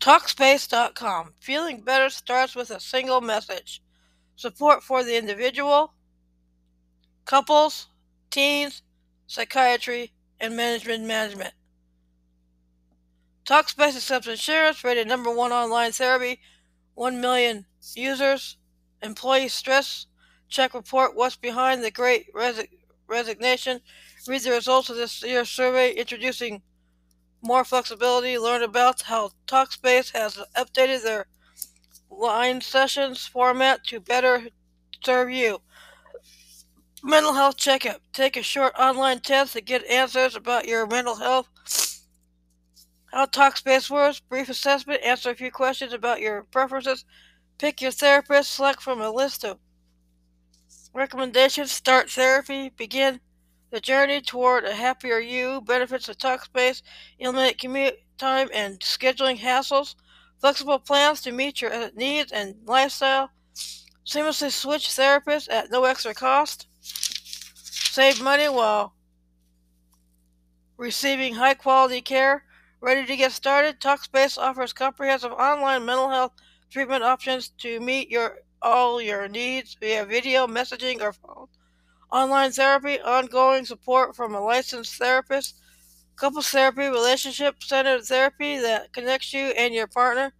Talkspace.com. Feeling better starts with a single message. Support for the individual, couples, teens, psychiatry, and management management. Talkspace accepts insurance, rated number one online therapy, 1 million users, employee stress, check report, what's behind the great resi- resignation, read the results of this year's survey, introducing more flexibility, learn about how Talkspace has updated their line sessions format to better serve you. Mental health checkup. Take a short online test to get answers about your mental health. How Talkspace works. Brief assessment. Answer a few questions about your preferences. Pick your therapist. Select from a list of recommendations. Start therapy. Begin the journey toward a happier you. Benefits of Talkspace. Eliminate commute time and scheduling hassles. Flexible plans to meet your uh, needs and lifestyle. Seamlessly switch therapists at no extra cost. Save money while receiving high quality care. Ready to get started? Talkspace offers comprehensive online mental health treatment options to meet your all your needs via video, messaging, or phone. Online therapy, ongoing support from a licensed therapist, couples therapy, relationship centered therapy that connects you and your partner,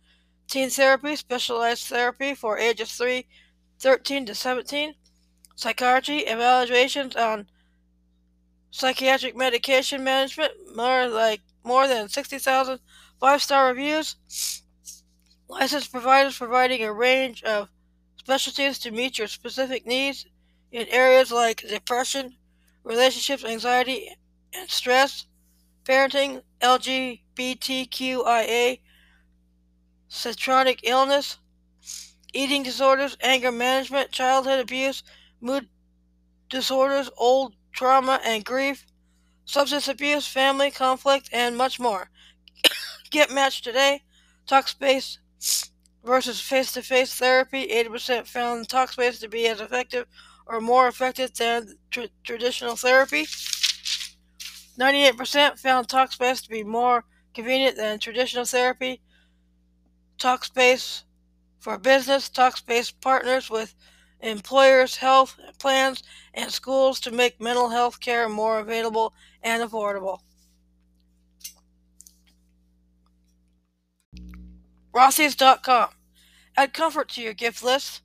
teen therapy, specialized therapy for ages 3, 13 to 17, psychiatry, evaluations on psychiatric medication management, more like more than 60,000 five-star reviews. Licensed providers providing a range of specialties to meet your specific needs in areas like depression, relationships, anxiety, and stress, parenting, LGBTQIA, chronic illness, eating disorders, anger management, childhood abuse, mood disorders, old trauma and grief, substance abuse, family conflict, and much more. Get matched today. Talkspace versus face to face therapy. 80% found Talkspace to be as effective or more effective than tr- traditional therapy. 98% found Talkspace to be more convenient than traditional therapy. Talkspace for business. Talkspace partners with employers, health plans, and schools to make mental health care more available and affordable. Rothys.com. Add comfort to your gift list.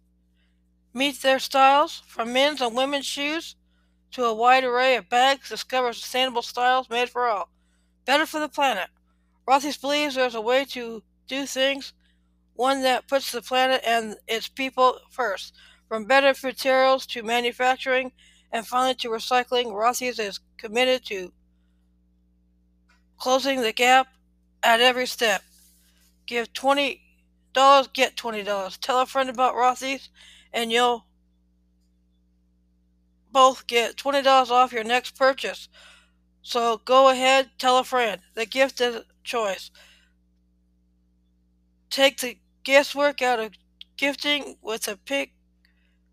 Meet their styles, from men's and women's shoes to a wide array of bags. Discover sustainable styles made for all. Better for the planet. Rothy's believes there's a way to do things, one that puts the planet and its people first. From better materials to manufacturing and finally to recycling, Rothy's is committed to closing the gap at every step. Give $20, get $20. Tell a friend about Rothy's and you'll both get $20 off your next purchase. So go ahead, tell a friend. The gift is choice. Take the guesswork out of gifting with a pick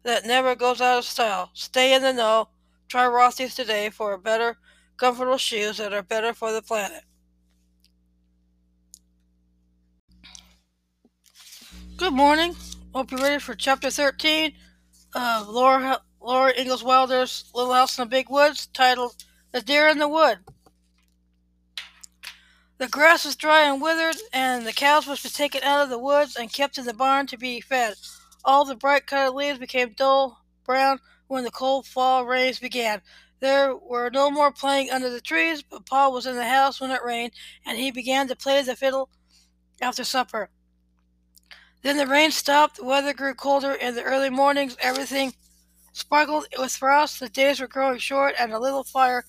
that never goes out of style. Stay in the know. Try Rothy's today for better, comfortable shoes that are better for the planet. Good morning. Hope you're ready for chapter 13 of Laura, Laura Ingalls Wilder's Little House in the Big Woods, titled The Deer in the Wood. The grass was dry and withered, and the cows must be taken out of the woods and kept in the barn to be fed. All the bright colored leaves became dull brown when the cold fall rains began. There were no more playing under the trees, but Pa was in the house when it rained, and he began to play the fiddle after supper. Then the rain stopped, the weather grew colder, in the early mornings everything sparkled with frost, the days were growing short, and a little fire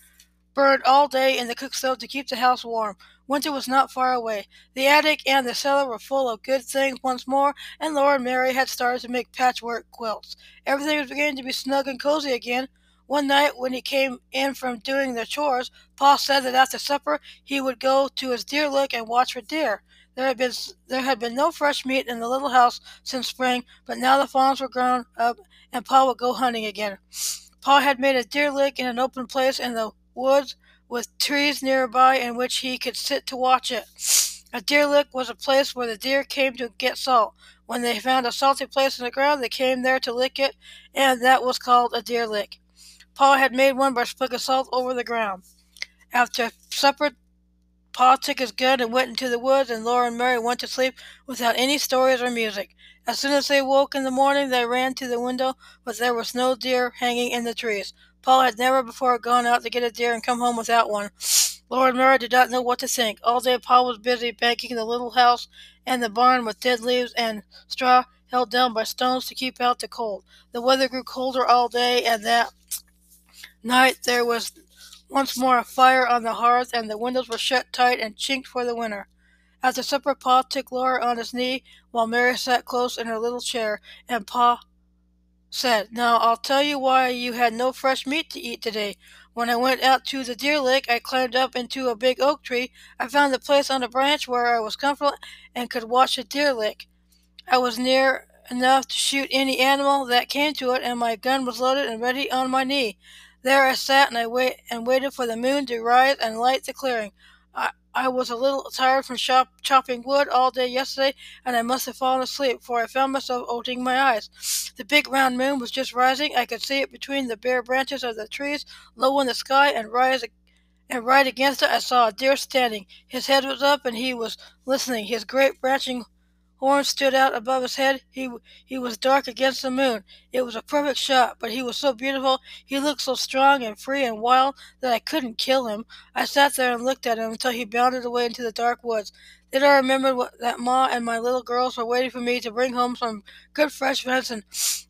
burned all day in the cook stove to keep the house warm. Winter was not far away. The attic and the cellar were full of good things once more, and Laura and Mary had started to make patchwork quilts. Everything was beginning to be snug and cozy again. One night, when he came in from doing the chores, Pa said that after supper he would go to his deer lick and watch for deer. There had been there had been no fresh meat in the little house since spring, but now the fawns were grown up, and Pa would go hunting again. Pa had made a deer lick in an open place in the woods with trees nearby in which he could sit to watch it. A deer lick was a place where the deer came to get salt. When they found a salty place in the ground, they came there to lick it, and that was called a deer lick. Pa had made one by sprinkling salt over the ground. After supper, Pa took his gun and went into the woods, and Laura and Mary went to sleep without any stories or music. As soon as they woke in the morning, they ran to the window, but there was no deer hanging in the trees. Pa had never before gone out to get a deer and come home without one. Laura and Mary did not know what to think. All day Pa was busy banking the little house and the barn with dead leaves and straw held down by stones to keep out the cold. The weather grew colder all day, and that night there was once more a fire on the hearth, and the windows were shut tight and chinked for the winter. After supper, Pa took Laura on his knee while Mary sat close in her little chair, and Pa said, Now I'll tell you why you had no fresh meat to eat today. When I went out to the deer lick, I climbed up into a big oak tree. I found a place on a branch where I was comfortable and could watch the deer lick. I was near enough to shoot any animal that came to it, and my gun was loaded and ready on my knee. There I sat and I wait and waited for the moon to rise and light the clearing. I, I was a little tired from shop, chopping wood all day yesterday, and I must have fallen asleep, for I found myself opening my eyes. The big round moon was just rising. I could see it between the bare branches of the trees, low in the sky, and rise and right against it I saw a deer standing. His head was up, and he was listening. His great branching horns stood out above his head. He he was dark against the moon. It was a perfect shot, but he was so beautiful. He looked so strong and free and wild that I couldn't kill him. I sat there and looked at him until he bounded away into the dark woods. Then I remembered what, that Ma and my little girls were waiting for me to bring home some good fresh venison.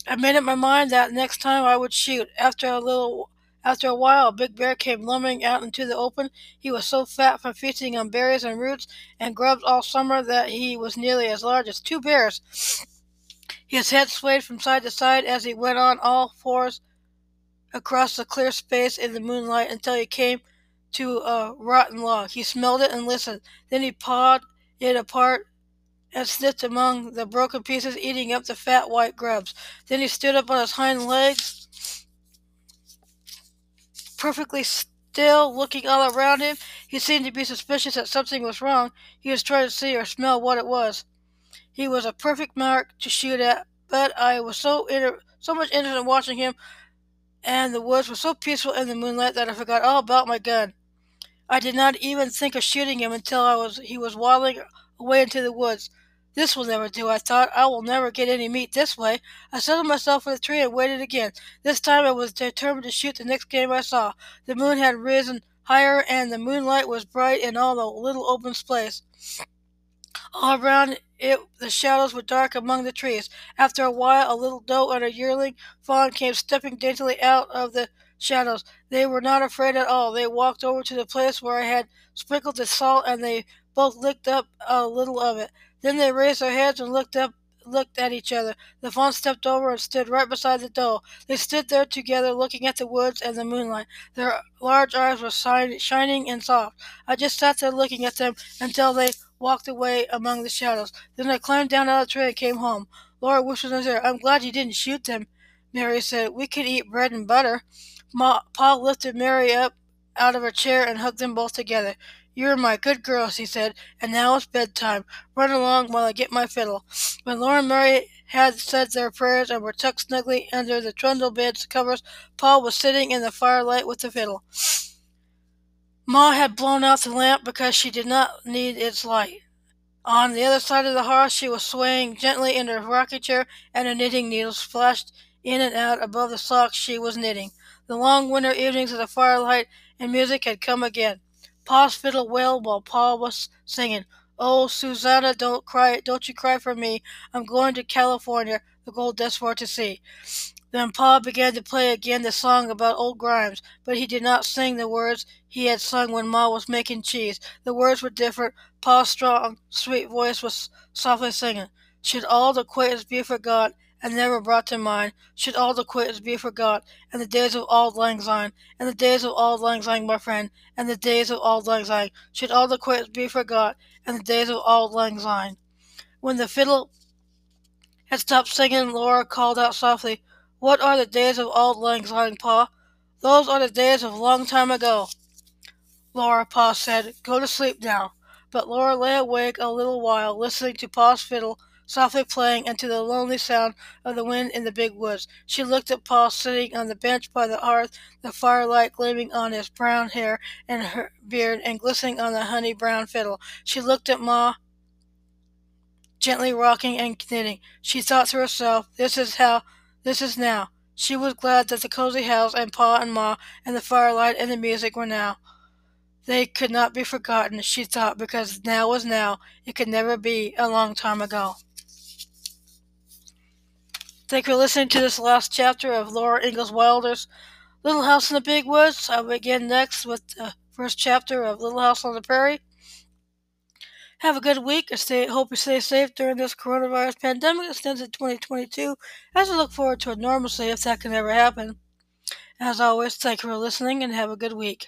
I made up my mind that next time I would shoot. After a little after a while, a big bear came lumbering out into the open. He was so fat from feasting on berries and roots and grubs all summer that he was nearly as large as two bears. His head swayed from side to side as he went on all fours across the clear space in the moonlight until he came to a rotten log. He smelled it and listened. Then he pawed it apart and sniffed among the broken pieces, eating up the fat white grubs. Then he stood up on his hind legs perfectly still, looking all around him. He seemed to be suspicious that something was wrong. He was trying to see or smell what it was. He was a perfect mark to shoot at, but I was so inter- so much interested in watching him, and the woods were so peaceful in the moonlight that I forgot all about my gun. I did not even think of shooting him until I was he was waddling away into the woods. This will never do, I thought. I will never get any meat this way. I settled myself in a tree and waited again. This time I was determined to shoot the next game I saw. The moon had risen higher, and the moonlight was bright in all the little open space. All around it the shadows were dark among the trees. After a while a little doe and a yearling fawn came stepping daintily out of the shadows. They were not afraid at all. They walked over to the place where I had sprinkled the salt, and they both licked up a little of it. Then they raised their heads and looked up looked at each other. The fawn stepped over and stood right beside the doe. They stood there together looking at the woods and the moonlight. Their large eyes were shining and soft. I just sat there looking at them until they walked away among the shadows. Then I climbed down out of the tree and came home. Laura whispered in ear, I'm glad you didn't shoot them. Mary said, We could eat bread and butter. Ma, lifted Mary up out of her chair and hugged them both together. You're my good girls, he said, and now it's bedtime. Run along while I get my fiddle. When Laura and Mary had said their prayers and were tucked snugly under the trundle bed's covers, Pa was sitting in the firelight with the fiddle. Ma had blown out the lamp because she did not need its light. On the other side of the hearth, she was swaying gently in her rocking chair, and her knitting needles flashed in and out above the socks she was knitting. The long winter evenings of the firelight and music had come again. Pa's fiddle wailed while Pa was singing. Oh, Susanna, don't cry, don't you cry for me. I'm going to California, the gold dust for to see. Then Pa began to play again the song about old Grimes, but he did not sing the words he had sung when Ma was making cheese. The words were different. Pa's strong, sweet voice was softly singing. Should all the acquaintance be forgot, and never brought to mind, should all the acquaintance be forgot, and the days of auld lang syne, and the days of auld lang syne, my friend, and the days of auld lang syne, should all the acquaintance be forgot, and the days of auld lang syne. When the fiddle had stopped singing, Laura called out softly, What are the days of auld lang syne, Pa? Those are the days of long time ago. Laura, Pa said, Go to sleep now. but Laura lay awake a little while, listening to Pa's fiddle softly playing and to the lonely sound of the wind in the big woods. She looked at Pa sitting on the bench by the hearth, the firelight gleaming on his brown hair and her beard and glistening on the honey brown fiddle. She looked at Ma gently rocking and knitting. She thought to herself, this is how, this is now. She was glad that the cozy house and Pa and Ma and the firelight and the music were now. They could not be forgotten, she thought, because now was now. It could never be a long time ago. Thank you for listening to this last chapter of Laura Ingalls Wilder's Little House in the Big Woods. I'll begin next with the first chapter of Little House on the Prairie. Have a good week. I stay, hope you stay safe during this coronavirus pandemic that extends to 2022 as I look forward to a normalcy if that can ever happen. As always, thank you for listening and have a good week.